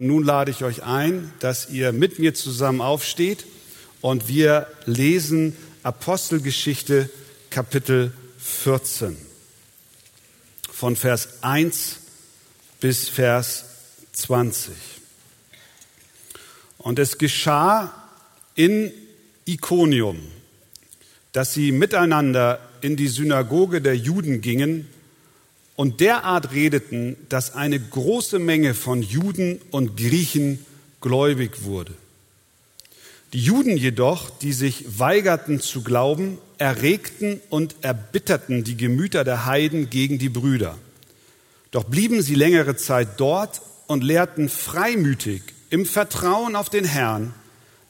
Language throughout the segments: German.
Nun lade ich euch ein, dass ihr mit mir zusammen aufsteht und wir lesen Apostelgeschichte Kapitel 14 von Vers 1 bis Vers 20. Und es geschah in Ikonium, dass sie miteinander in die Synagoge der Juden gingen und derart redeten, dass eine große Menge von Juden und Griechen gläubig wurde. Die Juden jedoch, die sich weigerten zu glauben, erregten und erbitterten die Gemüter der Heiden gegen die Brüder. Doch blieben sie längere Zeit dort und lehrten freimütig im Vertrauen auf den Herrn,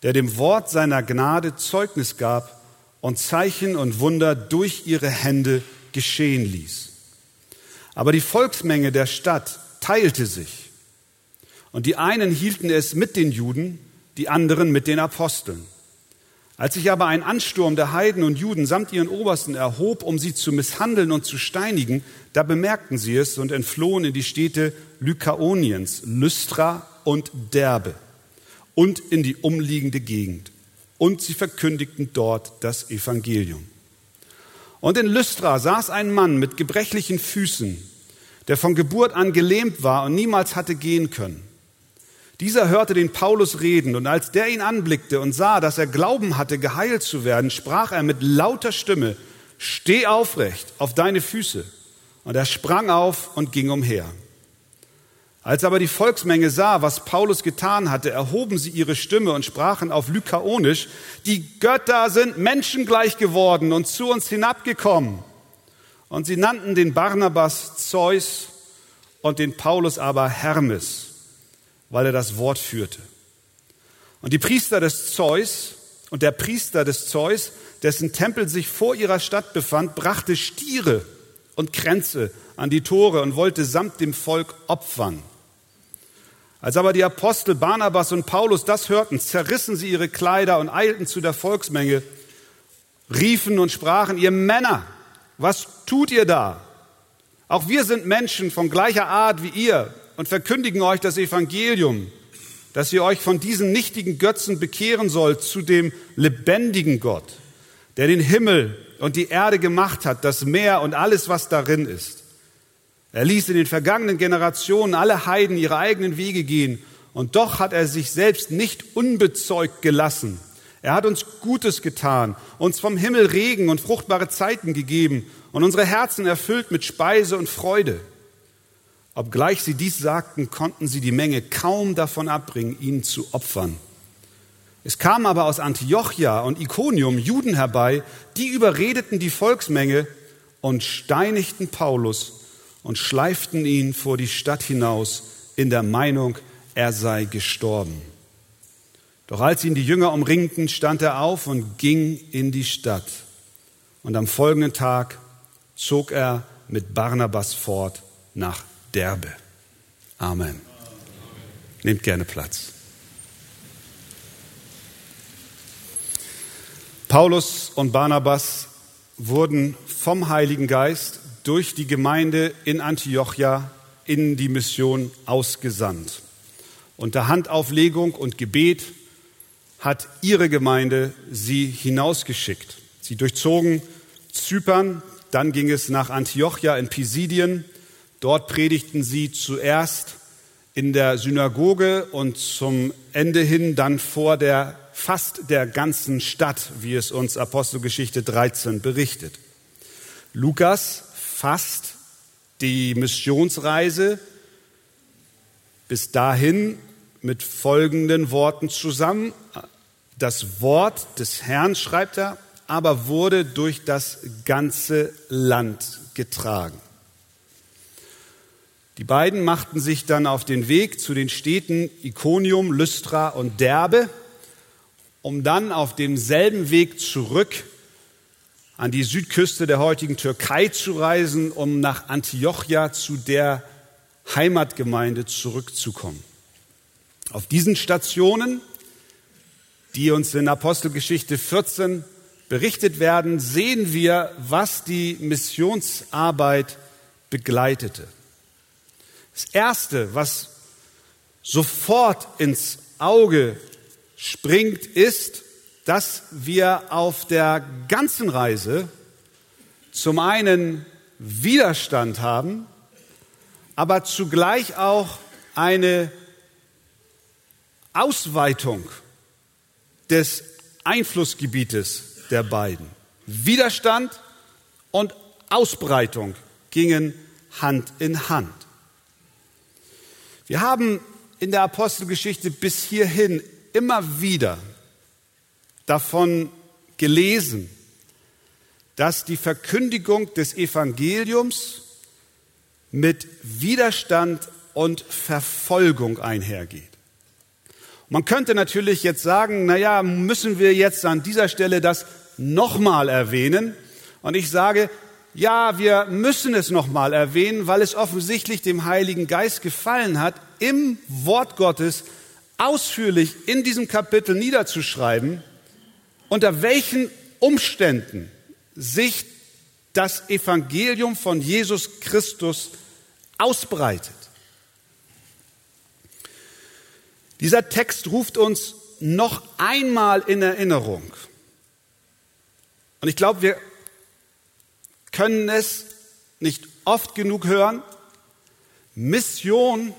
der dem Wort seiner Gnade Zeugnis gab und Zeichen und Wunder durch ihre Hände geschehen ließ. Aber die Volksmenge der Stadt teilte sich. Und die einen hielten es mit den Juden, die anderen mit den Aposteln. Als sich aber ein Ansturm der Heiden und Juden samt ihren Obersten erhob, um sie zu misshandeln und zu steinigen, da bemerkten sie es und entflohen in die Städte Lykaoniens, Lystra und Derbe und in die umliegende Gegend. Und sie verkündigten dort das Evangelium. Und in Lystra saß ein Mann mit gebrechlichen Füßen, der von Geburt an gelähmt war und niemals hatte gehen können. Dieser hörte den Paulus reden und als der ihn anblickte und sah, dass er Glauben hatte, geheilt zu werden, sprach er mit lauter Stimme, steh aufrecht auf deine Füße. Und er sprang auf und ging umher. Als aber die Volksmenge sah, was Paulus getan hatte, erhoben sie ihre Stimme und sprachen auf Lykaonisch, die Götter sind menschengleich geworden und zu uns hinabgekommen. Und sie nannten den Barnabas Zeus und den Paulus aber Hermes, weil er das Wort führte. Und die Priester des Zeus und der Priester des Zeus, dessen Tempel sich vor ihrer Stadt befand, brachte Stiere und Kränze an die Tore und wollte samt dem Volk opfern. Als aber die Apostel Barnabas und Paulus das hörten, zerrissen sie ihre Kleider und eilten zu der Volksmenge, riefen und sprachen, ihr Männer, was tut ihr da? Auch wir sind Menschen von gleicher Art wie ihr und verkündigen euch das Evangelium, dass ihr euch von diesen nichtigen Götzen bekehren sollt zu dem lebendigen Gott, der den Himmel und die Erde gemacht hat, das Meer und alles, was darin ist er ließ in den vergangenen Generationen alle Heiden ihre eigenen Wege gehen und doch hat er sich selbst nicht unbezeugt gelassen. Er hat uns Gutes getan, uns vom Himmel Regen und fruchtbare Zeiten gegeben und unsere Herzen erfüllt mit Speise und Freude. Obgleich sie dies sagten, konnten sie die Menge kaum davon abbringen, ihn zu opfern. Es kamen aber aus Antiochia und Iconium Juden herbei, die überredeten die Volksmenge und steinigten Paulus und schleiften ihn vor die Stadt hinaus in der Meinung, er sei gestorben. Doch als ihn die Jünger umringten, stand er auf und ging in die Stadt. Und am folgenden Tag zog er mit Barnabas fort nach Derbe. Amen. Nehmt gerne Platz. Paulus und Barnabas wurden vom Heiligen Geist durch die Gemeinde in Antiochia in die Mission ausgesandt. Unter Handauflegung und Gebet hat ihre Gemeinde sie hinausgeschickt. Sie durchzogen Zypern, dann ging es nach Antiochia in Pisidien. Dort predigten sie zuerst in der Synagoge und zum Ende hin dann vor der fast der ganzen Stadt, wie es uns Apostelgeschichte 13 berichtet. Lukas fasst die Missionsreise bis dahin mit folgenden Worten zusammen. Das Wort des Herrn, schreibt er, aber wurde durch das ganze Land getragen. Die beiden machten sich dann auf den Weg zu den Städten Iconium, Lystra und Derbe, um dann auf demselben Weg zurück an die Südküste der heutigen Türkei zu reisen, um nach Antiochia zu der Heimatgemeinde zurückzukommen. Auf diesen Stationen, die uns in Apostelgeschichte 14 berichtet werden, sehen wir, was die Missionsarbeit begleitete. Das Erste, was sofort ins Auge springt, ist, dass wir auf der ganzen Reise zum einen Widerstand haben, aber zugleich auch eine Ausweitung des Einflussgebietes der beiden. Widerstand und Ausbreitung gingen Hand in Hand. Wir haben in der Apostelgeschichte bis hierhin immer wieder davon gelesen, dass die Verkündigung des Evangeliums mit Widerstand und Verfolgung einhergeht. Man könnte natürlich jetzt sagen, na ja, müssen wir jetzt an dieser Stelle das nochmal erwähnen? Und ich sage, ja, wir müssen es nochmal erwähnen, weil es offensichtlich dem Heiligen Geist gefallen hat, im Wort Gottes ausführlich in diesem Kapitel niederzuschreiben, unter welchen Umständen sich das Evangelium von Jesus Christus ausbreitet. Dieser Text ruft uns noch einmal in Erinnerung. Und ich glaube, wir können es nicht oft genug hören. Mission,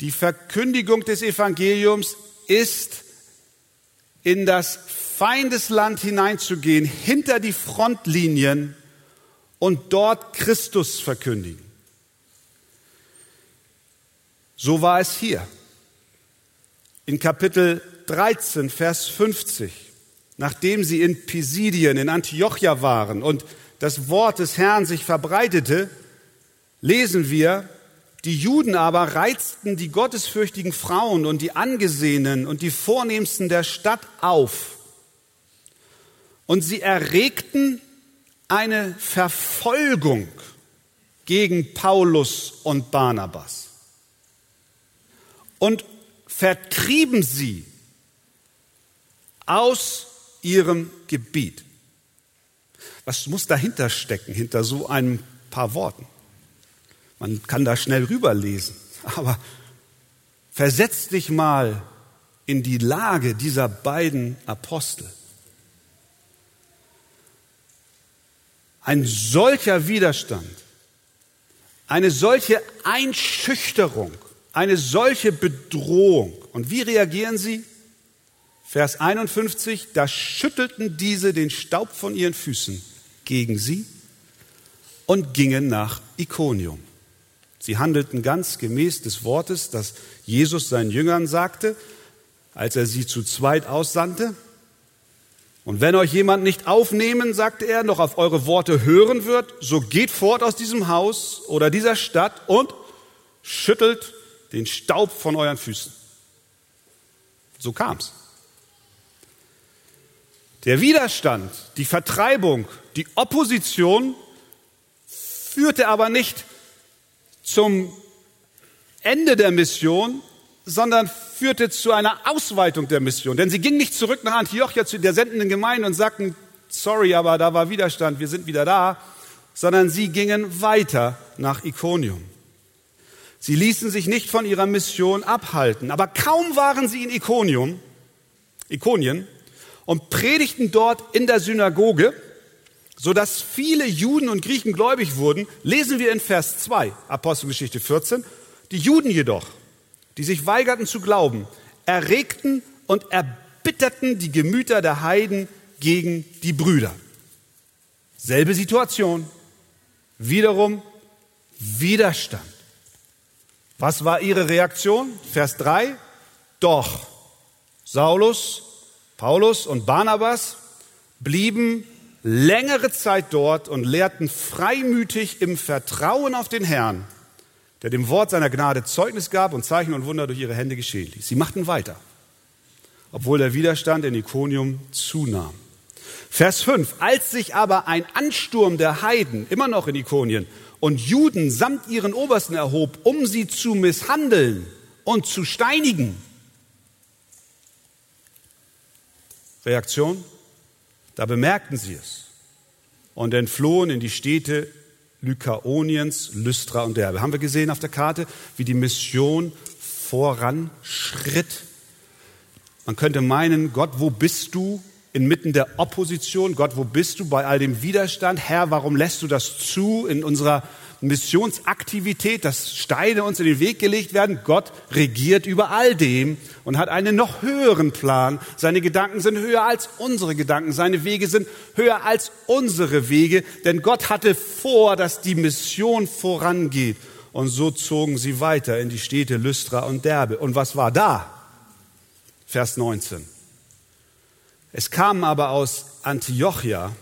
die Verkündigung des Evangeliums ist in das Feindesland hineinzugehen, hinter die Frontlinien und dort Christus verkündigen. So war es hier. In Kapitel 13, Vers 50, nachdem sie in Pisidien, in Antiochia waren und das Wort des Herrn sich verbreitete, lesen wir, die Juden aber reizten die gottesfürchtigen Frauen und die Angesehenen und die Vornehmsten der Stadt auf. Und sie erregten eine Verfolgung gegen Paulus und Barnabas und vertrieben sie aus ihrem Gebiet. Was muss dahinter stecken, hinter so ein paar Worten? Man kann da schnell rüberlesen, aber versetz dich mal in die Lage dieser beiden Apostel. Ein solcher Widerstand, eine solche Einschüchterung, eine solche Bedrohung. Und wie reagieren sie? Vers 51, da schüttelten diese den Staub von ihren Füßen gegen sie und gingen nach Ikonium. Sie handelten ganz gemäß des Wortes, das Jesus seinen Jüngern sagte, als er sie zu zweit aussandte. Und wenn euch jemand nicht aufnehmen, sagte er, noch auf eure Worte hören wird, so geht fort aus diesem Haus oder dieser Stadt und schüttelt den Staub von euren Füßen. So kam's. Der Widerstand, die Vertreibung, die Opposition führte aber nicht zum Ende der Mission, sondern führte zu einer Ausweitung der Mission. Denn sie ging nicht zurück nach Antiochia zu der sendenden Gemeinde und sagten, sorry, aber da war Widerstand, wir sind wieder da, sondern sie gingen weiter nach Ikonium. Sie ließen sich nicht von ihrer Mission abhalten, aber kaum waren sie in Ikonium, Ikonien, und predigten dort in der Synagoge, sodass viele Juden und Griechen gläubig wurden, lesen wir in Vers 2, Apostelgeschichte 14. Die Juden jedoch, die sich weigerten zu glauben, erregten und erbitterten die Gemüter der Heiden gegen die Brüder. Selbe Situation, wiederum Widerstand. Was war ihre Reaktion? Vers 3. Doch Saulus, Paulus und Barnabas blieben längere Zeit dort und lehrten freimütig im Vertrauen auf den Herrn, der dem Wort seiner Gnade Zeugnis gab und Zeichen und Wunder durch ihre Hände geschehen ließ. Sie machten weiter, obwohl der Widerstand in Ikonium zunahm. Vers 5. Als sich aber ein Ansturm der Heiden, immer noch in Ikonien, und Juden samt ihren Obersten erhob, um sie zu misshandeln und zu steinigen. Reaktion? Da bemerkten sie es und entflohen in die Städte Lykaoniens, Lystra und Derbe. Haben wir gesehen auf der Karte, wie die Mission voranschritt. Man könnte meinen, Gott, wo bist du inmitten der Opposition? Gott, wo bist du bei all dem Widerstand? Herr, warum lässt du das zu in unserer Missionsaktivität, dass Steine uns in den Weg gelegt werden. Gott regiert über all dem und hat einen noch höheren Plan. Seine Gedanken sind höher als unsere Gedanken. Seine Wege sind höher als unsere Wege. Denn Gott hatte vor, dass die Mission vorangeht. Und so zogen sie weiter in die Städte Lystra und Derbe. Und was war da? Vers 19. Es kamen aber aus Antiochia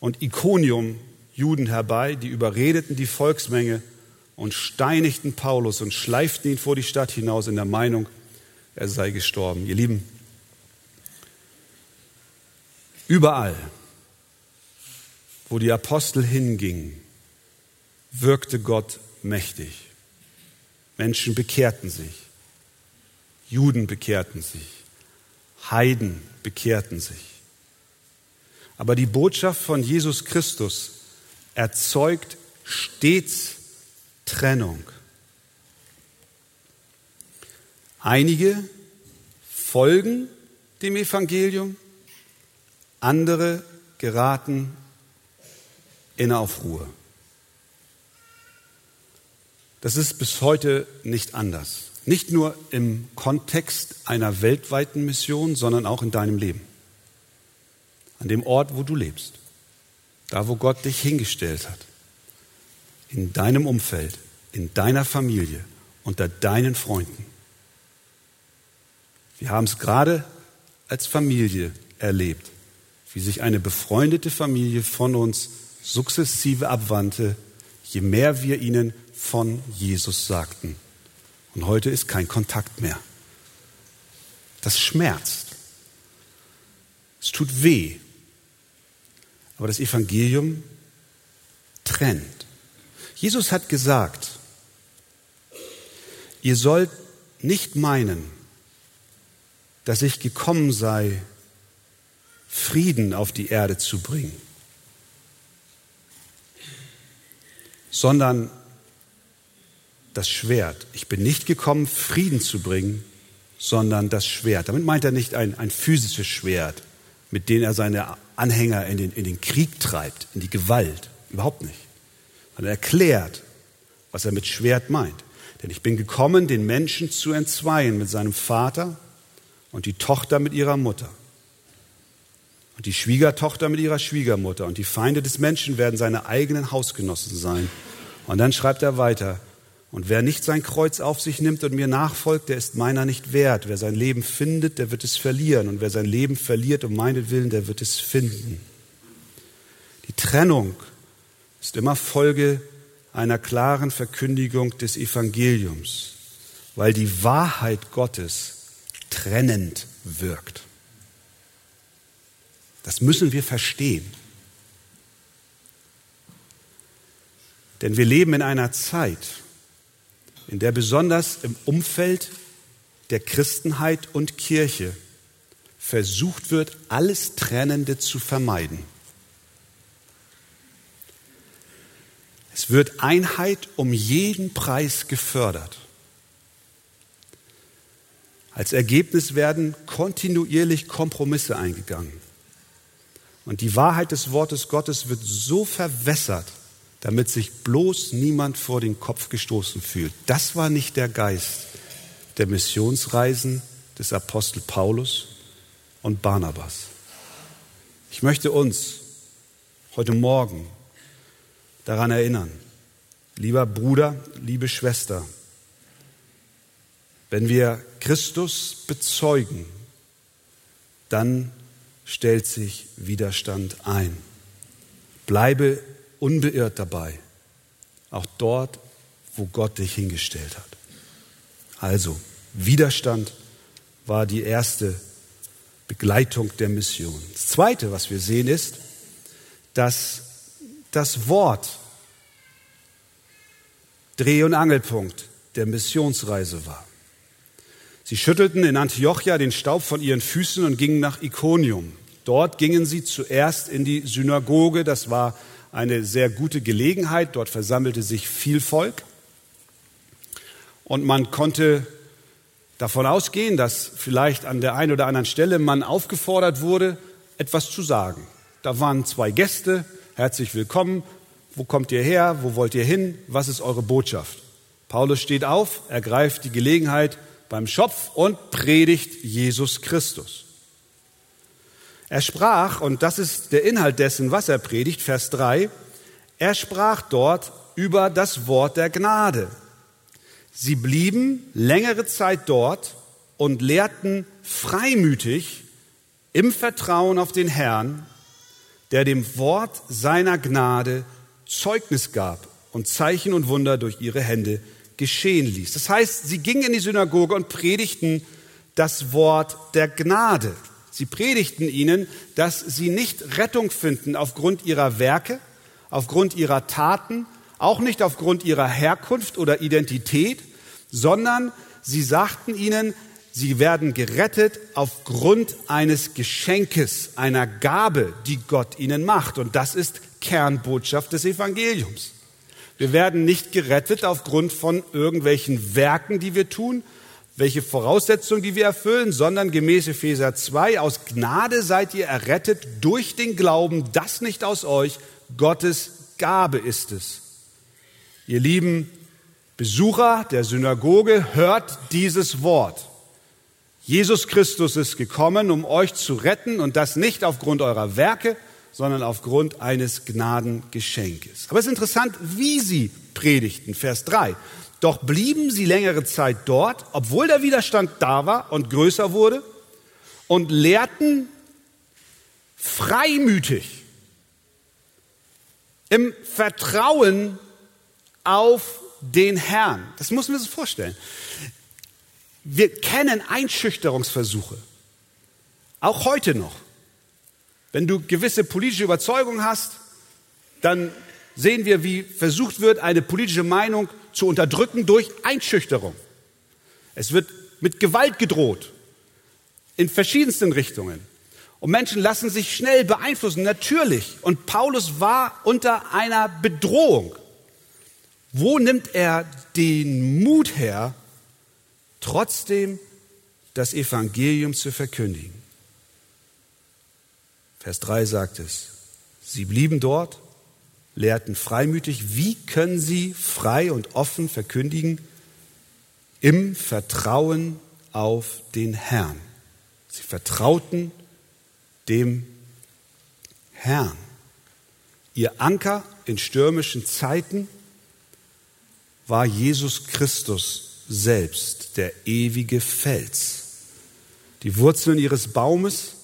und Iconium Juden herbei, die überredeten die Volksmenge und steinigten Paulus und schleiften ihn vor die Stadt hinaus in der Meinung, er sei gestorben. Ihr Lieben, überall, wo die Apostel hingingen, wirkte Gott mächtig. Menschen bekehrten sich, Juden bekehrten sich, Heiden bekehrten sich. Aber die Botschaft von Jesus Christus erzeugt stets Trennung. Einige folgen dem Evangelium, andere geraten in Aufruhr. Das ist bis heute nicht anders. Nicht nur im Kontext einer weltweiten Mission, sondern auch in deinem Leben. An dem Ort, wo du lebst. Da, wo Gott dich hingestellt hat. In deinem Umfeld, in deiner Familie, unter deinen Freunden. Wir haben es gerade als Familie erlebt, wie sich eine befreundete Familie von uns sukzessive abwandte, je mehr wir ihnen von Jesus sagten. Und heute ist kein Kontakt mehr. Das schmerzt. Es tut weh. Aber das Evangelium trennt. Jesus hat gesagt, ihr sollt nicht meinen, dass ich gekommen sei, Frieden auf die Erde zu bringen, sondern das Schwert. Ich bin nicht gekommen, Frieden zu bringen, sondern das Schwert. Damit meint er nicht ein, ein physisches Schwert, mit dem er seine Anhänger in den, in den Krieg treibt, in die Gewalt. Überhaupt nicht. Sondern er erklärt, was er mit Schwert meint. Denn ich bin gekommen, den Menschen zu entzweien mit seinem Vater und die Tochter mit ihrer Mutter. Und die Schwiegertochter mit ihrer Schwiegermutter. Und die Feinde des Menschen werden seine eigenen Hausgenossen sein. Und dann schreibt er weiter, und wer nicht sein Kreuz auf sich nimmt und mir nachfolgt, der ist meiner nicht wert. Wer sein Leben findet, der wird es verlieren. Und wer sein Leben verliert um meinetwillen, der wird es finden. Die Trennung ist immer Folge einer klaren Verkündigung des Evangeliums, weil die Wahrheit Gottes trennend wirkt. Das müssen wir verstehen. Denn wir leben in einer Zeit, in der besonders im Umfeld der Christenheit und Kirche versucht wird, alles Trennende zu vermeiden. Es wird Einheit um jeden Preis gefördert. Als Ergebnis werden kontinuierlich Kompromisse eingegangen. Und die Wahrheit des Wortes Gottes wird so verwässert, damit sich bloß niemand vor den Kopf gestoßen fühlt. Das war nicht der Geist der Missionsreisen des Apostel Paulus und Barnabas. Ich möchte uns heute Morgen daran erinnern, lieber Bruder, liebe Schwester, wenn wir Christus bezeugen, dann stellt sich Widerstand ein. Bleibe unbeirrt dabei, auch dort, wo Gott dich hingestellt hat. Also, Widerstand war die erste Begleitung der Mission. Das Zweite, was wir sehen, ist, dass das Wort Dreh- und Angelpunkt der Missionsreise war. Sie schüttelten in Antiochia den Staub von ihren Füßen und gingen nach Iconium. Dort gingen sie zuerst in die Synagoge, das war eine sehr gute Gelegenheit. Dort versammelte sich viel Volk. Und man konnte davon ausgehen, dass vielleicht an der einen oder anderen Stelle man aufgefordert wurde, etwas zu sagen. Da waren zwei Gäste, herzlich willkommen, wo kommt ihr her, wo wollt ihr hin, was ist eure Botschaft? Paulus steht auf, ergreift die Gelegenheit beim Schopf und predigt Jesus Christus. Er sprach, und das ist der Inhalt dessen, was er predigt, Vers 3, er sprach dort über das Wort der Gnade. Sie blieben längere Zeit dort und lehrten freimütig im Vertrauen auf den Herrn, der dem Wort seiner Gnade Zeugnis gab und Zeichen und Wunder durch ihre Hände geschehen ließ. Das heißt, sie gingen in die Synagoge und predigten das Wort der Gnade. Sie predigten ihnen, dass sie nicht Rettung finden aufgrund ihrer Werke, aufgrund ihrer Taten, auch nicht aufgrund ihrer Herkunft oder Identität, sondern sie sagten ihnen, sie werden gerettet aufgrund eines Geschenkes, einer Gabe, die Gott ihnen macht. Und das ist Kernbotschaft des Evangeliums. Wir werden nicht gerettet aufgrund von irgendwelchen Werken, die wir tun, welche Voraussetzungen, die wir erfüllen, sondern gemäß Epheser 2, aus Gnade seid ihr errettet durch den Glauben, das nicht aus euch, Gottes Gabe ist es. Ihr lieben Besucher der Synagoge, hört dieses Wort. Jesus Christus ist gekommen, um euch zu retten und das nicht aufgrund eurer Werke, sondern aufgrund eines Gnadengeschenkes. Aber es ist interessant, wie sie predigten. Vers 3. Doch blieben sie längere Zeit dort, obwohl der Widerstand da war und größer wurde, und lehrten freimütig im Vertrauen auf den Herrn. Das muss man sich vorstellen. Wir kennen Einschüchterungsversuche, auch heute noch. Wenn du gewisse politische Überzeugungen hast, dann sehen wir, wie versucht wird, eine politische Meinung zu unterdrücken durch Einschüchterung. Es wird mit Gewalt gedroht, in verschiedensten Richtungen. Und Menschen lassen sich schnell beeinflussen, natürlich. Und Paulus war unter einer Bedrohung. Wo nimmt er den Mut her, trotzdem das Evangelium zu verkündigen? Vers 3 sagt es, sie blieben dort lehrten freimütig. Wie können sie frei und offen verkündigen? Im Vertrauen auf den Herrn. Sie vertrauten dem Herrn. Ihr Anker in stürmischen Zeiten war Jesus Christus selbst, der ewige Fels. Die Wurzeln ihres Baumes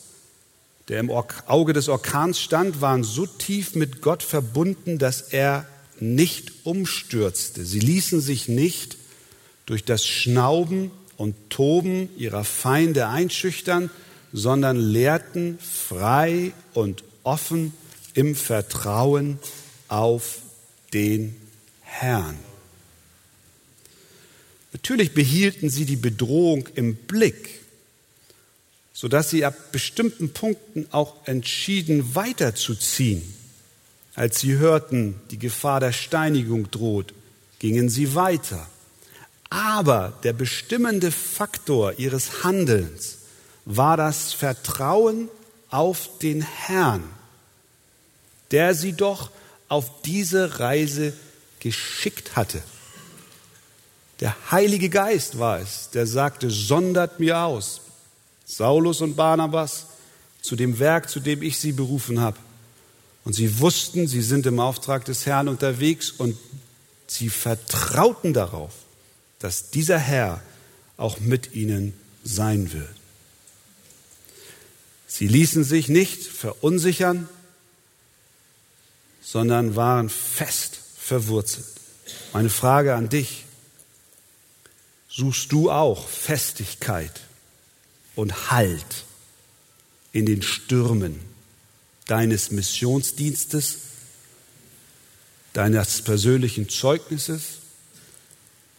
der im Auge des Orkans stand, waren so tief mit Gott verbunden, dass er nicht umstürzte. Sie ließen sich nicht durch das Schnauben und Toben ihrer Feinde einschüchtern, sondern lehrten frei und offen im Vertrauen auf den Herrn. Natürlich behielten sie die Bedrohung im Blick, sodass sie ab bestimmten Punkten auch entschieden weiterzuziehen. Als sie hörten, die Gefahr der Steinigung droht, gingen sie weiter. Aber der bestimmende Faktor ihres Handelns war das Vertrauen auf den Herrn, der sie doch auf diese Reise geschickt hatte. Der Heilige Geist war es, der sagte, sondert mir aus, Saulus und Barnabas, zu dem Werk, zu dem ich sie berufen habe. Und sie wussten, sie sind im Auftrag des Herrn unterwegs und sie vertrauten darauf, dass dieser Herr auch mit ihnen sein wird. Sie ließen sich nicht verunsichern, sondern waren fest verwurzelt. Meine Frage an dich, suchst du auch Festigkeit und Halt in den Stürmen deines Missionsdienstes, deines persönlichen Zeugnisses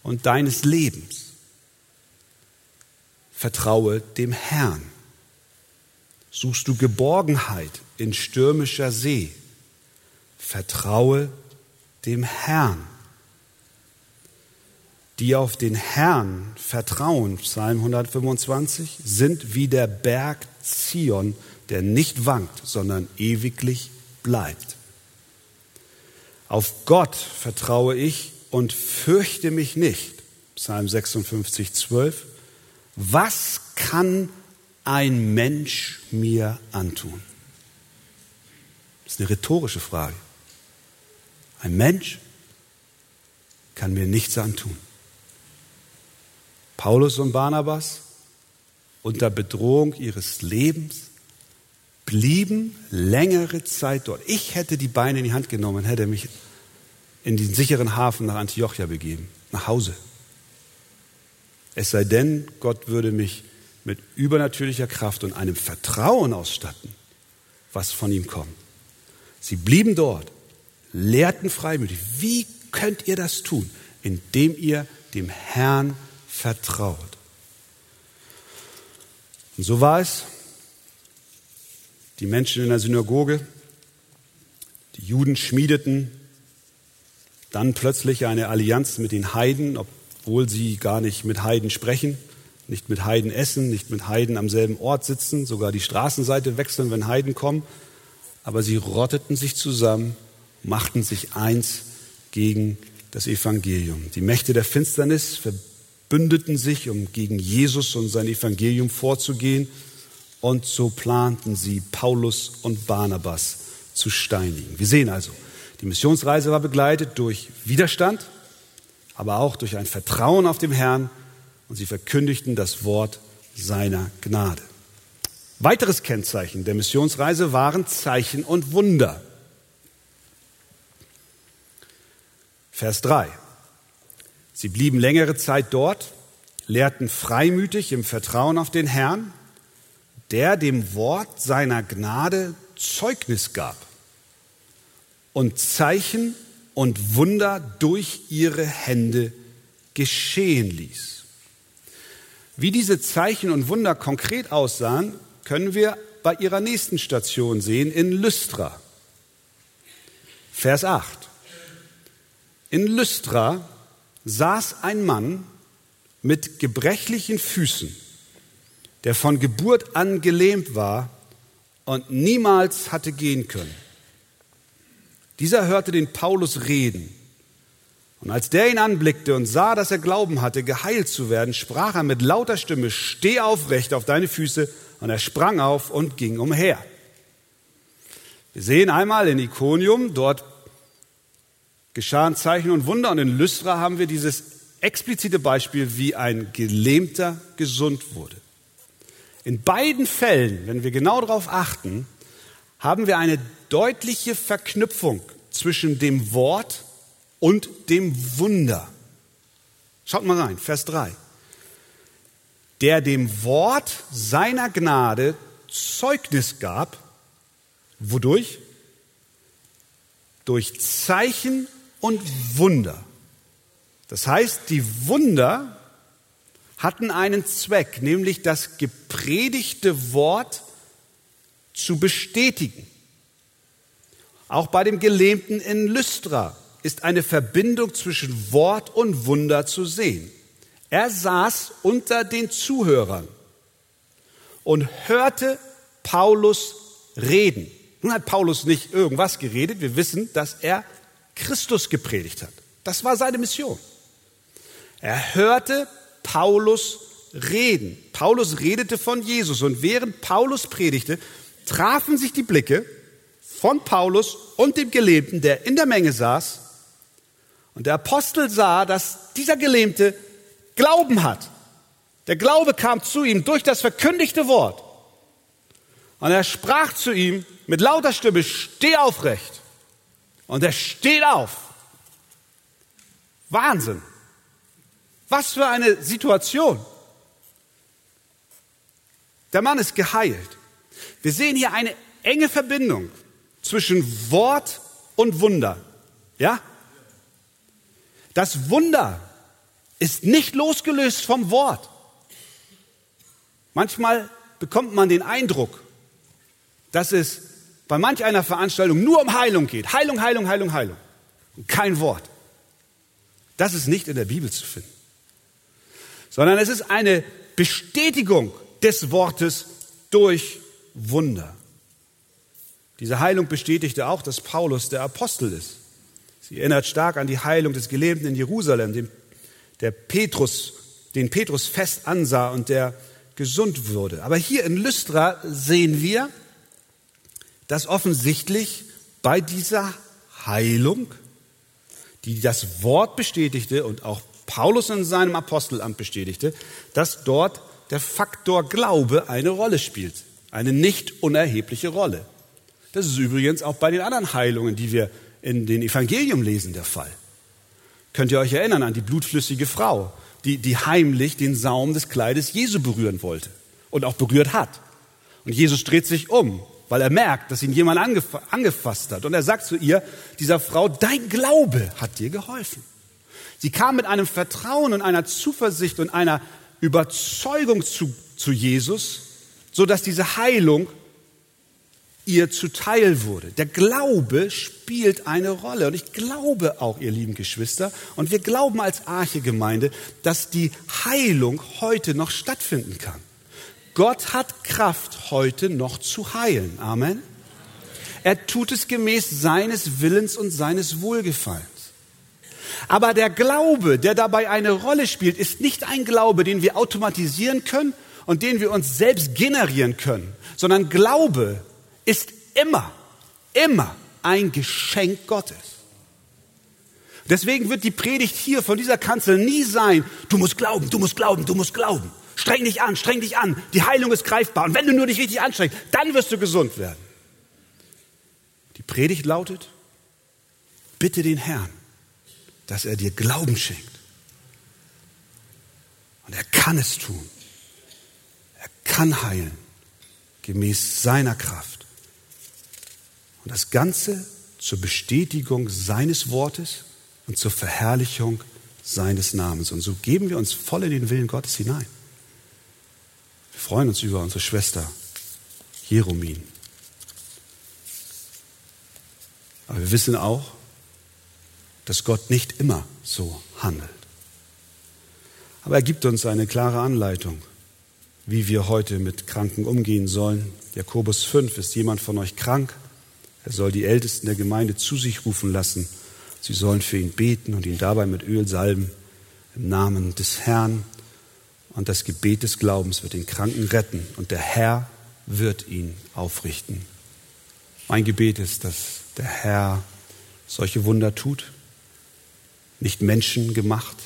und deines Lebens. Vertraue dem Herrn. Suchst du Geborgenheit in stürmischer See? Vertraue dem Herrn. Die auf den Herrn vertrauen, Psalm 125, sind wie der Berg Zion, der nicht wankt, sondern ewiglich bleibt. Auf Gott vertraue ich und fürchte mich nicht. Psalm 56, 12. Was kann ein Mensch mir antun? Das ist eine rhetorische Frage. Ein Mensch kann mir nichts antun. Paulus und Barnabas unter Bedrohung ihres Lebens blieben längere Zeit dort. Ich hätte die Beine in die Hand genommen, hätte mich in den sicheren Hafen nach Antiochia begeben, nach Hause. Es sei denn, Gott würde mich mit übernatürlicher Kraft und einem Vertrauen ausstatten, was von ihm kommt. Sie blieben dort, lehrten freimütig. Wie könnt ihr das tun? Indem ihr dem Herrn vertraut. Und so war es. Die Menschen in der Synagoge, die Juden schmiedeten dann plötzlich eine Allianz mit den Heiden, obwohl sie gar nicht mit Heiden sprechen, nicht mit Heiden essen, nicht mit Heiden am selben Ort sitzen, sogar die Straßenseite wechseln, wenn Heiden kommen. Aber sie rotteten sich zusammen, machten sich eins gegen das Evangelium. Die Mächte der Finsternis verbündeten sich, um gegen Jesus und sein Evangelium vorzugehen. Und so planten sie, Paulus und Barnabas zu steinigen. Wir sehen also, die Missionsreise war begleitet durch Widerstand, aber auch durch ein Vertrauen auf den Herrn und sie verkündigten das Wort seiner Gnade. Weiteres Kennzeichen der Missionsreise waren Zeichen und Wunder. Vers 3. Sie blieben längere Zeit dort, lehrten freimütig im Vertrauen auf den Herrn, der dem Wort seiner Gnade Zeugnis gab und Zeichen und Wunder durch ihre Hände geschehen ließ. Wie diese Zeichen und Wunder konkret aussahen, können wir bei ihrer nächsten Station sehen in Lystra. Vers 8. In Lystra saß ein Mann mit gebrechlichen Füßen, der von Geburt an gelähmt war und niemals hatte gehen können. Dieser hörte den Paulus reden. Und als der ihn anblickte und sah, dass er Glauben hatte, geheilt zu werden, sprach er mit lauter Stimme, steh aufrecht auf deine Füße. Und er sprang auf und ging umher. Wir sehen einmal in Iconium, dort geschahen Zeichen und Wunder. Und in Lystra haben wir dieses explizite Beispiel, wie ein Gelähmter gesund wurde. In beiden Fällen, wenn wir genau darauf achten, haben wir eine deutliche Verknüpfung zwischen dem Wort und dem Wunder. Schaut mal rein, Vers 3. Der dem Wort seiner Gnade Zeugnis gab, wodurch? Durch Zeichen und Wunder. Das heißt, die Wunder hatten einen Zweck, nämlich das gepredigte Wort zu bestätigen. Auch bei dem Gelähmten in Lystra ist eine Verbindung zwischen Wort und Wunder zu sehen. Er saß unter den Zuhörern und hörte Paulus reden. Nun hat Paulus nicht irgendwas geredet, wir wissen, dass er Christus gepredigt hat. Das war seine Mission. Er hörte Paulus reden. Paulus redete von Jesus und während Paulus predigte, trafen sich die Blicke von Paulus und dem Gelähmten, der in der Menge saß. Und der Apostel sah, dass dieser Gelähmte Glauben hat. Der Glaube kam zu ihm durch das verkündigte Wort. Und er sprach zu ihm mit lauter Stimme, steh aufrecht. Und er steht auf. Wahnsinn. Was für eine Situation. Der Mann ist geheilt. Wir sehen hier eine enge Verbindung zwischen Wort und Wunder. Ja? Das Wunder ist nicht losgelöst vom Wort. Manchmal bekommt man den Eindruck, dass es bei manch einer Veranstaltung nur um Heilung geht. Heilung, Heilung, Heilung, Heilung. Und kein Wort. Das ist nicht in der Bibel zu finden. sondern es ist eine Bestätigung des Wortes durch Wunder. Diese Heilung bestätigte auch, dass Paulus der Apostel ist. Sie erinnert stark an die Heilung des Gelähmten in Jerusalem, dem, der Petrus, den Petrus fest ansah und der gesund wurde. Aber hier in Lystra sehen wir, dass offensichtlich bei dieser Heilung, die das Wort bestätigte und auch Paulus in seinem Apostelamt bestätigte, dass dort der Faktor Glaube eine Rolle spielt. Eine nicht unerhebliche Rolle. Das ist übrigens auch bei den anderen Heilungen, die wir in den Evangelium lesen, der Fall. Könnt ihr euch erinnern an die blutflüssige Frau, die, die heimlich den Saum des Kleides Jesu berühren wollte und auch berührt hat. Und Jesus dreht sich um, weil er merkt, dass ihn jemand angef angefasst hat. Und er sagt zu ihr, dieser Frau, dein Glaube hat dir geholfen. Sie kam mit einem Vertrauen und einer Zuversicht und einer Überzeugung zu, zu Jesus, so dass diese Heilung ihr zuteil wurde. Der Glaube spielt eine Rolle. Und ich glaube auch, ihr lieben Geschwister, und wir glauben als Arche-Gemeinde, dass die Heilung heute noch stattfinden kann. Gott hat Kraft, heute noch zu heilen. Amen. Er tut es gemäß seines Willens und seines Wohlgefallens. Aber der Glaube, der dabei eine Rolle spielt, ist nicht ein Glaube, den wir automatisieren können und den wir uns selbst generieren können, sondern Glaube ist immer, immer ein Geschenk Gottes. Deswegen wird die Predigt hier von dieser Kanzel nie sein, du musst glauben, du musst glauben, du musst glauben. Streng dich an, streng dich an. Die Heilung ist greifbar. Und wenn du nur dich richtig anstrengst, dann wirst du gesund werden. Die Predigt lautet, bitte den Herrn, dass er dir Glauben schenkt. Und er kann es tun. Er kann heilen, gemäß seiner Kraft. Und das Ganze zur Bestätigung seines Wortes und zur Verherrlichung seines Namens. Und so geben wir uns voll in den Willen Gottes hinein. Wir freuen uns über unsere Schwester Jeromin. Aber wir wissen auch, dass Gott nicht immer so handelt. Aber er gibt uns eine klare Anleitung, wie wir heute mit Kranken umgehen sollen. Jakobus 5, ist jemand von euch krank? Er soll die Ältesten der Gemeinde zu sich rufen lassen. Sie sollen für ihn beten und ihn dabei mit Öl salben im Namen des Herrn. Und das Gebet des Glaubens wird den Kranken retten und der Herr wird ihn aufrichten. Mein Gebet ist, dass der Herr solche Wunder tut, nicht menschengemacht,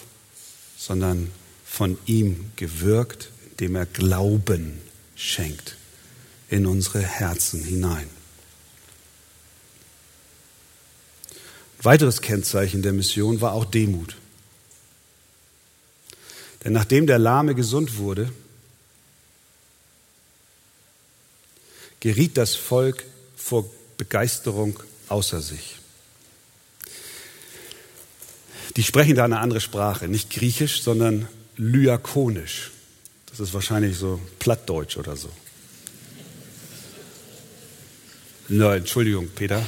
sondern von ihm gewirkt, indem er Glauben schenkt in unsere Herzen hinein. Weiteres Kennzeichen der Mission war auch Demut. Denn nachdem der Lahme gesund wurde, geriet das Volk vor Begeisterung außer sich. Die sprechen da eine andere Sprache, nicht Griechisch, sondern Lyakonisch. Das ist wahrscheinlich so Plattdeutsch oder so. No, Entschuldigung, Peter.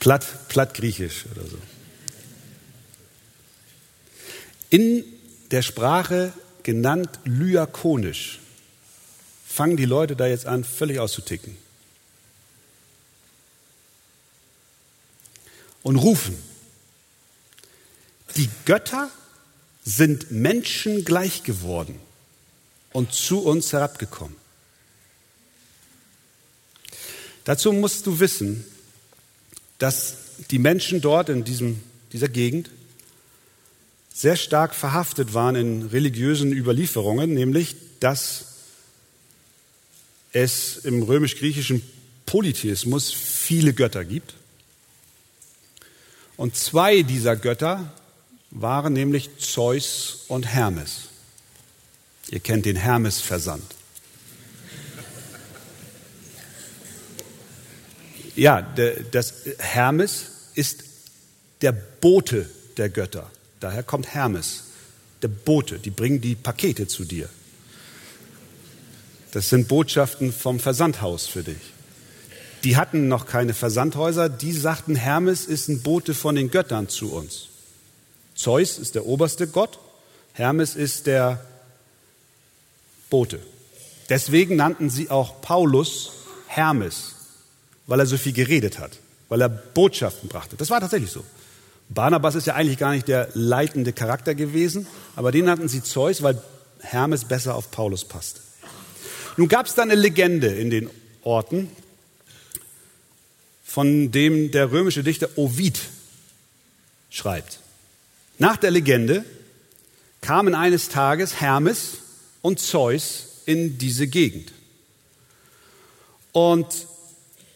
Platt, Plattgriechisch oder so. In der Sprache genannt Lyakonisch fangen die Leute da jetzt an, völlig auszuticken. Und rufen, die Götter sind Menschen gleich geworden und zu uns herabgekommen. Dazu musst du wissen, dass die Menschen dort in diesem, dieser Gegend sehr stark verhaftet waren in religiösen Überlieferungen, nämlich dass es im römisch-griechischen Polytheismus viele Götter gibt. Und zwei dieser Götter waren nämlich Zeus und Hermes. Ihr kennt den Hermes-Versand. Ja, das Hermes ist der Bote der Götter. Daher kommt Hermes, der Bote. Die bringen die Pakete zu dir. Das sind Botschaften vom Versandhaus für dich. Die hatten noch keine Versandhäuser. Die sagten, Hermes ist ein Bote von den Göttern zu uns. Zeus ist der oberste Gott. Hermes ist der Bote. Deswegen nannten sie auch Paulus Hermes, weil er so viel geredet hat, weil er Botschaften brachte. Das war tatsächlich so. Barnabas ist ja eigentlich gar nicht der leitende Charakter gewesen, aber den nannten sie Zeus, weil Hermes besser auf Paulus passte. Nun gab es da eine Legende in den Orten, von dem der römische Dichter Ovid schreibt. Nach der Legende kamen eines Tages Hermes und Zeus in diese Gegend. Und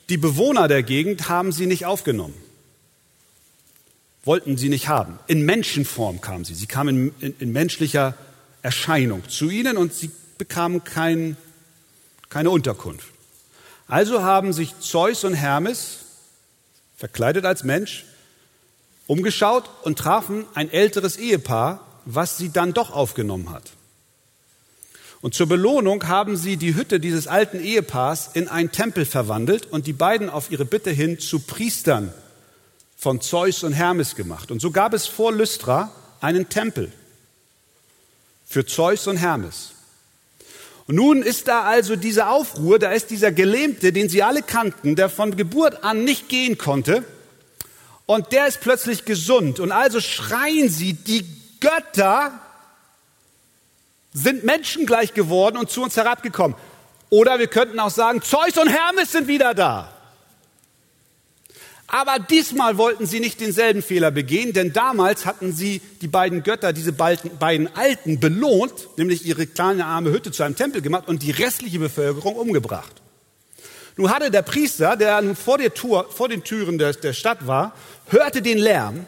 die Bewohner der Gegend haben sie nicht aufgenommen, wollten sie nicht haben. In Menschenform kamen sie. Sie kamen in, in, in menschlicher Erscheinung zu ihnen und sie bekamen kein, keine Unterkunft. Also haben sich Zeus und Hermes, verkleidet als Mensch, umgeschaut und trafen ein älteres Ehepaar, was sie dann doch aufgenommen hat. Und zur Belohnung haben sie die Hütte dieses alten Ehepaars in einen Tempel verwandelt und die beiden auf ihre Bitte hin zu Priestern von Zeus und Hermes gemacht. Und so gab es vor Lystra einen Tempel für Zeus und Hermes. Und nun ist da also diese Aufruhr, da ist dieser Gelähmte, den sie alle kannten, der von Geburt an nicht gehen konnte, und der ist plötzlich gesund. Und also schreien sie, die Götter sind menschengleich geworden und zu uns herabgekommen. Oder wir könnten auch sagen, Zeus und Hermes sind wieder da. Aber diesmal wollten sie nicht denselben Fehler begehen, denn damals hatten sie die beiden Götter, diese beiden Alten, belohnt, nämlich ihre kleine arme Hütte zu einem Tempel gemacht und die restliche Bevölkerung umgebracht. Nun hatte der Priester, der nun vor, der Tour, vor den Türen der, der Stadt war, hörte den Lärm.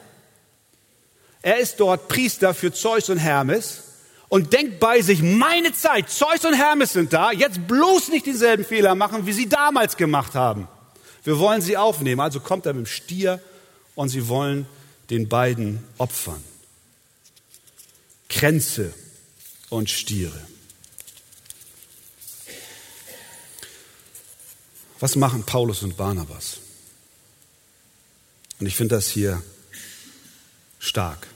Er ist dort Priester für Zeus und Hermes und denkt bei sich, meine Zeit, Zeus und Hermes sind da, jetzt bloß nicht denselben Fehler machen, wie sie damals gemacht haben. Wir wollen sie aufnehmen. Also kommt er mit dem Stier und sie wollen den beiden opfern. Kränze und Stiere. Was machen Paulus und Barnabas? Und ich finde das hier stark.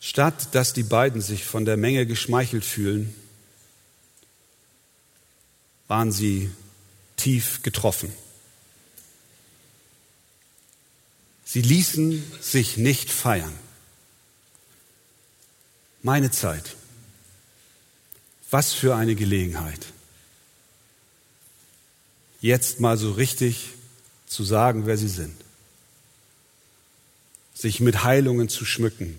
Statt dass die beiden sich von der Menge geschmeichelt fühlen, waren sie tief getroffen. Sie ließen sich nicht feiern. Meine Zeit. Was für eine Gelegenheit. Jetzt mal so richtig zu sagen, wer sie sind. Sich mit Heilungen zu schmücken,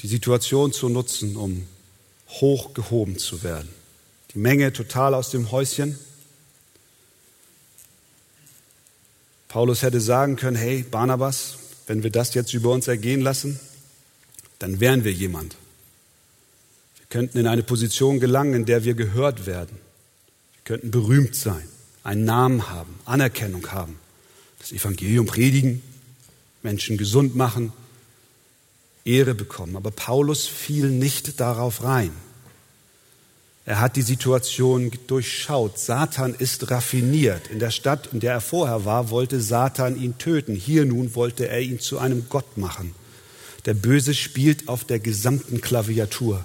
die Situation zu nutzen, um hochgehoben zu werden. Die Menge total aus dem Häuschen. Paulus hätte sagen können, hey Barnabas, wenn wir das jetzt über uns ergehen lassen, dann wären wir jemand. Wir könnten in eine Position gelangen, in der wir gehört werden. Wir könnten berühmt sein, einen Namen haben, Anerkennung haben, das Evangelium predigen, Menschen gesund machen, Ehre bekommen. Aber Paulus fiel nicht darauf rein. Er hat die Situation durchschaut. Satan ist raffiniert. In der Stadt, in der er vorher war, wollte Satan ihn töten. Hier nun wollte er ihn zu einem Gott machen. Der Böse spielt auf der gesamten Klaviatur.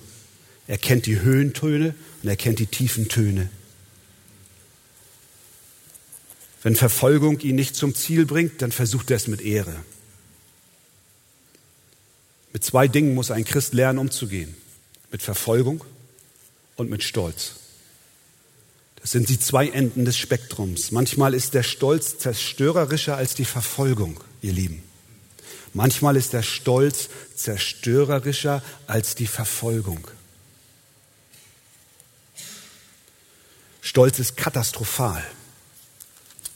Er kennt die Höhentöne und er kennt die tiefen Töne. Wenn Verfolgung ihn nicht zum Ziel bringt, dann versucht er es mit Ehre. Mit zwei Dingen muss ein Christ lernen, umzugehen. Mit Verfolgung und mit Stolz. Das sind die zwei Enden des Spektrums. Manchmal ist der Stolz zerstörerischer als die Verfolgung, ihr Lieben. Manchmal ist der Stolz zerstörerischer als die Verfolgung. Stolz ist katastrophal.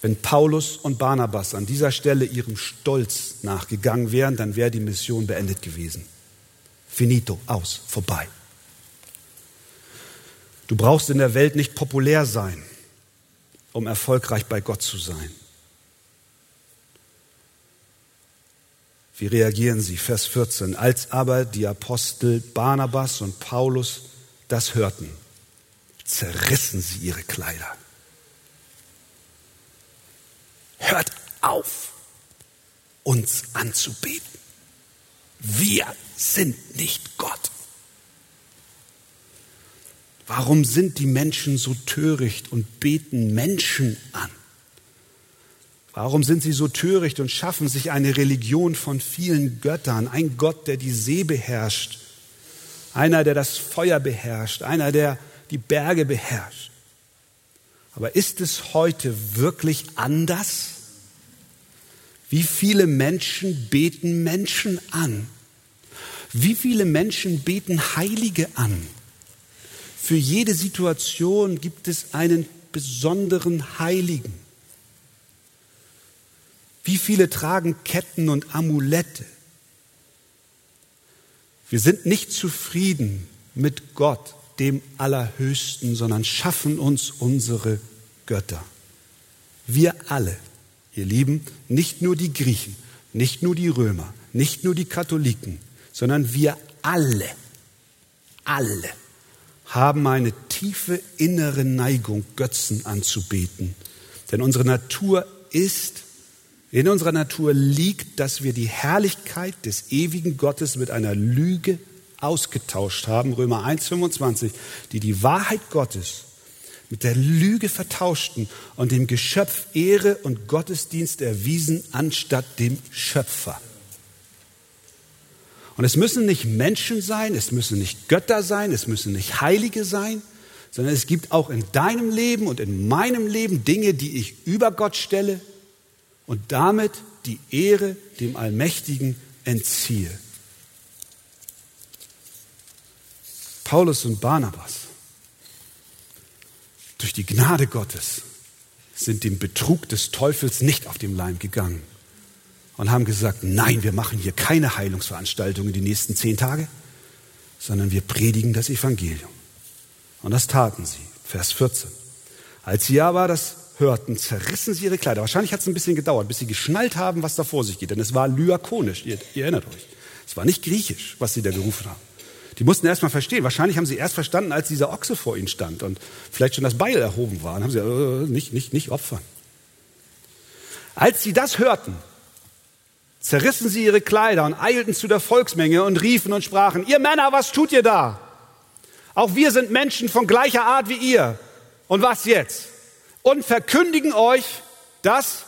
Wenn Paulus und Barnabas an dieser Stelle ihrem Stolz nachgegangen wären, dann wäre die Mission beendet gewesen. Finito, aus, vorbei. Du brauchst in der Welt nicht populär sein, um erfolgreich bei Gott zu sein. Wie reagieren sie? Vers 14. Als aber die Apostel Barnabas und Paulus das hörten, zerrissen sie ihre Kleider. Hört auf, uns anzubeten. Wir sind nicht Gott. Warum sind die Menschen so töricht und beten Menschen an? Warum sind sie so töricht und schaffen sich eine Religion von vielen Göttern? Ein Gott, der die See beherrscht, einer, der das Feuer beherrscht, einer, der die Berge beherrscht. Aber ist es heute wirklich anders? Wie viele Menschen beten Menschen an? Wie viele Menschen beten Heilige an? Für jede Situation gibt es einen besonderen Heiligen. Wie viele tragen Ketten und Amulette? Wir sind nicht zufrieden mit Gott, dem Allerhöchsten, sondern schaffen uns unsere Götter. Wir alle, ihr Lieben, nicht nur die Griechen, nicht nur die Römer, nicht nur die Katholiken, sondern wir alle, alle haben eine tiefe innere Neigung, Götzen anzubeten. Denn unsere Natur ist, in unserer Natur liegt, dass wir die Herrlichkeit des ewigen Gottes mit einer Lüge ausgetauscht haben, Römer 1,25, die die Wahrheit Gottes mit der Lüge vertauschten und dem Geschöpf Ehre und Gottesdienst erwiesen anstatt dem Schöpfer. Und es müssen nicht Menschen sein, es müssen nicht Götter sein, es müssen nicht Heilige sein, sondern es gibt auch in deinem Leben und in meinem Leben Dinge, die ich über Gott stelle und damit die Ehre dem Allmächtigen entziehe. Paulus und Barnabas, durch die Gnade Gottes, sind dem Betrug des Teufels nicht auf dem Leim gegangen und haben gesagt, nein, wir machen hier keine Heilungsveranstaltungen die nächsten zehn Tage, sondern wir predigen das Evangelium. Und das taten sie. Vers 14. Als sie aber das hörten, zerrissen sie ihre Kleider. Wahrscheinlich hat es ein bisschen gedauert, bis sie geschnallt haben, was da vor sich geht. Denn es war lyakonisch, ihr, ihr erinnert euch. Es war nicht griechisch, was sie da gerufen haben. Die mussten erst mal verstehen. Wahrscheinlich haben sie erst verstanden, als dieser Ochse vor ihnen stand und vielleicht schon das Beil erhoben war. Dann haben sie äh, nicht, nicht, nicht opfern. Als sie das hörten, zerrissen sie ihre Kleider und eilten zu der Volksmenge und riefen und sprachen, ihr Männer, was tut ihr da? Auch wir sind Menschen von gleicher Art wie ihr. Und was jetzt? Und verkündigen euch das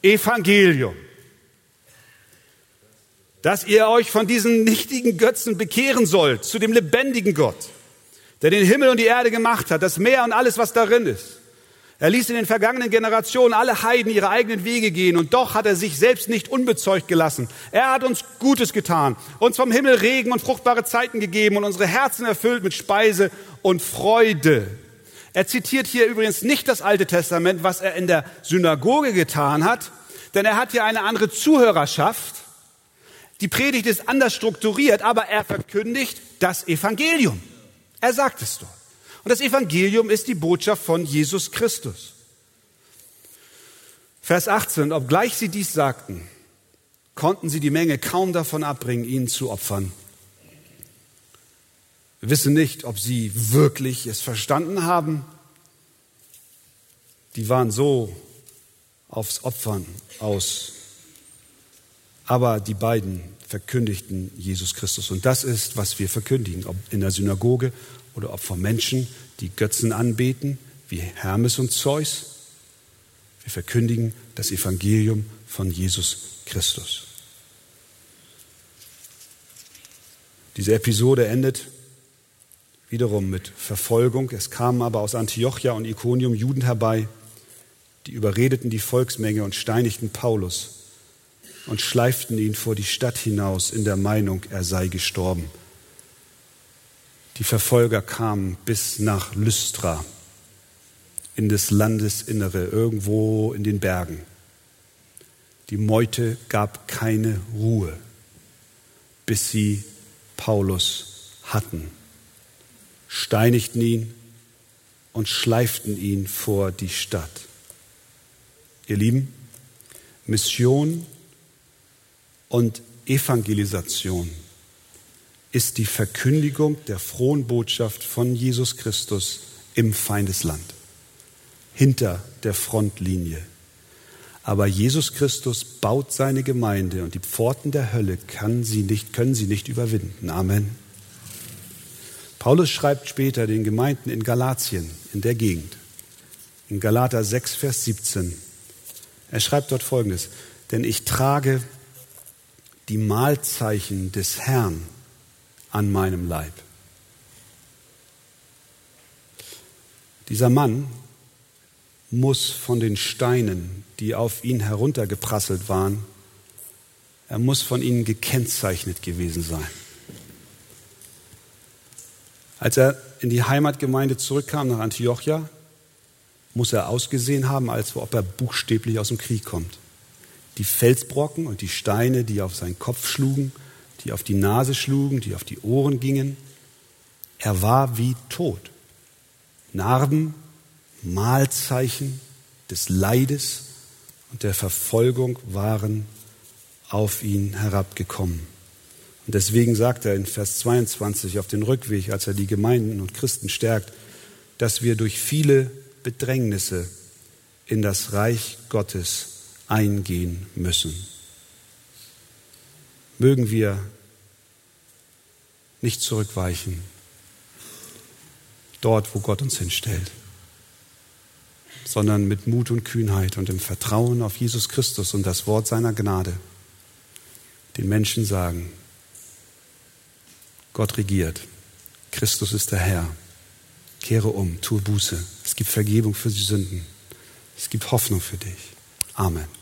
Evangelium. Dass ihr euch von diesen nichtigen Götzen bekehren sollt zu dem lebendigen Gott, der den Himmel und die Erde gemacht hat, das Meer und alles, was darin ist er ließ in den vergangenen Generationen alle Heiden ihre eigenen Wege gehen und doch hat er sich selbst nicht unbezeugt gelassen. Er hat uns Gutes getan, uns vom Himmel Regen und fruchtbare Zeiten gegeben und unsere Herzen erfüllt mit Speise und Freude. Er zitiert hier übrigens nicht das Alte Testament, was er in der Synagoge getan hat, denn er hat hier eine andere Zuhörerschaft. Die Predigt ist anders strukturiert, aber er verkündigt das Evangelium. Er sagt es dort. Und das Evangelium ist die Botschaft von Jesus Christus. Vers 18, obgleich sie dies sagten, konnten sie die Menge kaum davon abbringen, ihn zu opfern. Wir wissen nicht, ob sie wirklich es verstanden haben. Die waren so aufs Opfern aus. Aber die beiden verkündigten Jesus Christus. Und das ist, was wir verkündigen, ob in der Synagoge oder ob von Menschen, die Götzen anbeten, wie Hermes und Zeus. Wir verkündigen das Evangelium von Jesus Christus. Diese Episode endet wiederum mit Verfolgung. Es kamen aber aus Antiochia und Iconium Juden herbei, die überredeten die Volksmenge und steinigten Paulus und schleiften ihn vor die Stadt hinaus in der Meinung, er sei gestorben. Die Verfolger kamen bis nach Lystra, in das Landesinnere, irgendwo in den Bergen. Die Meute gab keine Ruhe, bis sie Paulus hatten, steinigten ihn und schleiften ihn vor die Stadt. Ihr Lieben, Mission und Evangelisation ist die Verkündigung der frohen Botschaft von Jesus Christus im Feindesland, hinter der Frontlinie. Aber Jesus Christus baut seine Gemeinde und die Pforten der Hölle kann sie nicht, können sie nicht überwinden. Amen. Paulus schreibt später den Gemeinden in Galatien, in der Gegend, in Galater 6, Vers 17. Er schreibt dort Folgendes, denn ich trage die Mahlzeichen des Herrn an meinem Leib. Dieser Mann muss von den Steinen, die auf ihn heruntergeprasselt waren, er muss von ihnen gekennzeichnet gewesen sein. Als er in die Heimatgemeinde zurückkam nach Antiochia, muss er ausgesehen haben, als ob er buchstäblich aus dem Krieg kommt. Die Felsbrocken und die Steine, die auf seinen Kopf schlugen, die auf die Nase schlugen, die auf die Ohren gingen, er war wie tot. Narben, Mahlzeichen des Leides und der Verfolgung waren auf ihn herabgekommen. Und deswegen sagt er in Vers 22 auf den Rückweg, als er die Gemeinden und Christen stärkt, dass wir durch viele Bedrängnisse in das Reich Gottes eingehen müssen. Mögen wir nicht zurückweichen, dort, wo Gott uns hinstellt, sondern mit Mut und Kühnheit und im Vertrauen auf Jesus Christus und das Wort seiner Gnade den Menschen sagen, Gott regiert, Christus ist der Herr, kehre um, tue Buße, es gibt Vergebung für die Sünden, es gibt Hoffnung für dich. Amen.